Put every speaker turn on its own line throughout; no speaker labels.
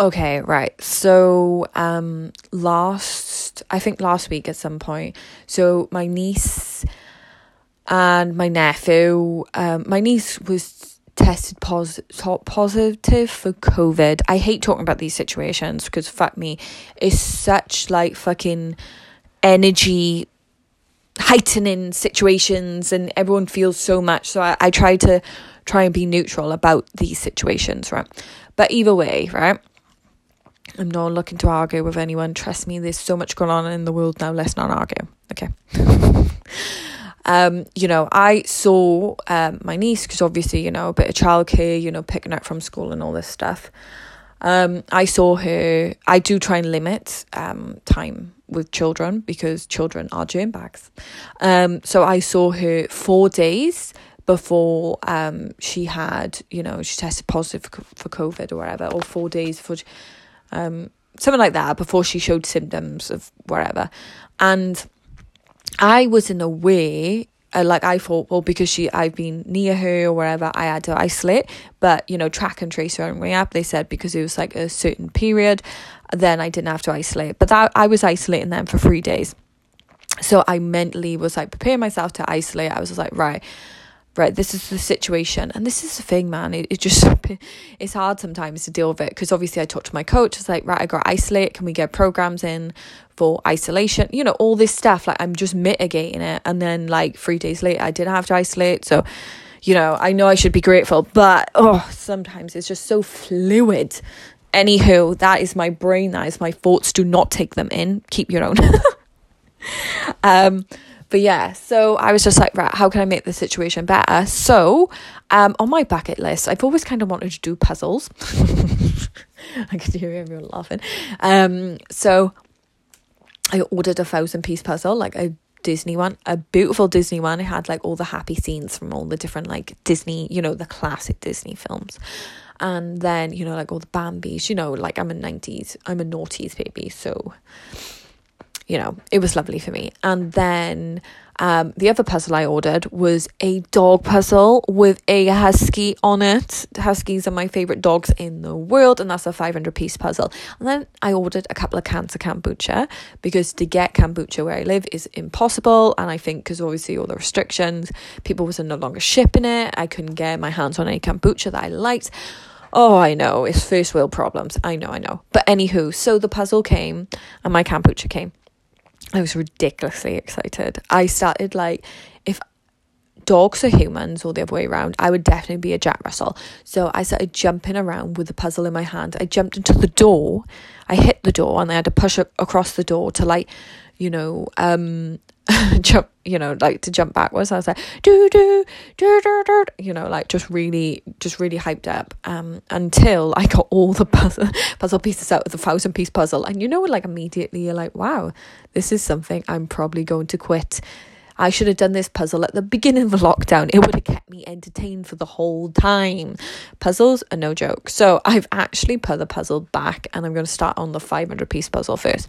Okay, right. So, um, last, I think last week at some point, so my niece and my nephew, um, my niece was tested pos- positive for COVID. I hate talking about these situations because fuck me, it's such like fucking energy heightening situations and everyone feels so much. So I, I try to try and be neutral about these situations, right? But either way, right? I'm not looking to argue with anyone. Trust me, there's so much going on in the world now. Let's not argue. Okay. um, you know, I saw um, my niece because obviously, you know, a bit of childcare, you know, picking up from school and all this stuff. Um, I saw her. I do try and limit um, time with children because children are germ bags. Um, so I saw her four days before um she had you know she tested positive for COVID or whatever, or four days for um something like that before she showed symptoms of whatever, and I was in a way uh, like I thought, well, because she, I've been near her or wherever, I had to isolate. But you know, track and trace her way up. They said because it was like a certain period, then I didn't have to isolate. But that I was isolating them for three days, so I mentally was like preparing myself to isolate. I was like, right, right, this is the situation. And this is the thing, man. It, it just, it's hard sometimes to deal with it because obviously I talked to my coach. It's like, right, I got isolate. Can we get programs in for isolation? You know, all this stuff. Like, I'm just mitigating it. And then, like, three days later, I didn't have to isolate. So, you know, I know I should be grateful, but oh, sometimes it's just so fluid. Anywho, that is my brain. That is my thoughts. Do not take them in. Keep your own. um, but yeah, so I was just like, right, how can I make the situation better? So, um, on my bucket list, I've always kind of wanted to do puzzles. I could hear everyone laughing. Um, so I ordered a thousand piece puzzle, like a Disney one, a beautiful Disney one. It had like all the happy scenes from all the different like Disney, you know, the classic Disney films. And then, you know, like all the Bambies, you know, like I'm a 90s, I'm a noughties baby. So you know, it was lovely for me. And then um, the other puzzle I ordered was a dog puzzle with a husky on it. Huskies are my favorite dogs in the world, and that's a 500 piece puzzle. And then I ordered a couple of cans of kombucha because to get kombucha where I live is impossible. And I think because obviously all the restrictions, people was no longer shipping it. I couldn't get my hands on any kombucha that I liked. Oh, I know, it's first world problems. I know, I know. But anywho, so the puzzle came and my kombucha came. I was ridiculously excited. I started like, if dogs are humans or the other way around, I would definitely be a Jack Russell. So I started jumping around with the puzzle in my hand. I jumped into the door, I hit the door, and I had to push across the door to like, you know, um, jump, you know, like to jump backwards. I was like, do do do do do, you know, like just really, just really hyped up. Um, until I got all the puzzle puzzle pieces out of the thousand piece puzzle, and you know, like immediately you're like, wow, this is something I'm probably going to quit. I should have done this puzzle at the beginning of the lockdown. It would have kept me entertained for the whole time. Puzzles are no joke. So I've actually put the puzzle back and I'm going to start on the 500 piece puzzle first.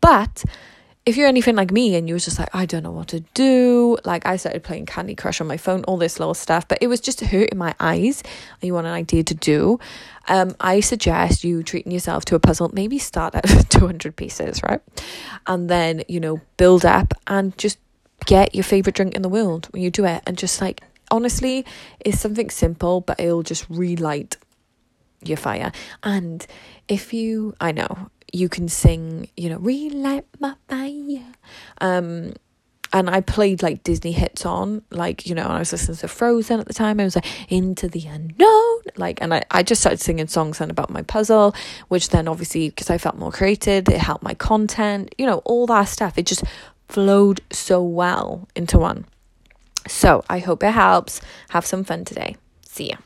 But if you're anything like me and you was just like, I don't know what to do, like I started playing Candy Crush on my phone, all this little stuff, but it was just hurting my eyes and you want an idea to do, um, I suggest you treating yourself to a puzzle, maybe start at 200 pieces, right? And then, you know, build up and just get your favorite drink in the world when you do it. And just like, honestly, it's something simple, but it'll just relight your fire. And if you, I know, you can sing, you know, relight my fire. Um, and I played like Disney hits on, like, you know, I was listening to Frozen at the time. I was like, Into the Unknown. Like, and I, I just started singing songs then about my puzzle, which then obviously, because I felt more creative, it helped my content, you know, all that stuff. It just flowed so well into one. So I hope it helps. Have some fun today. See ya.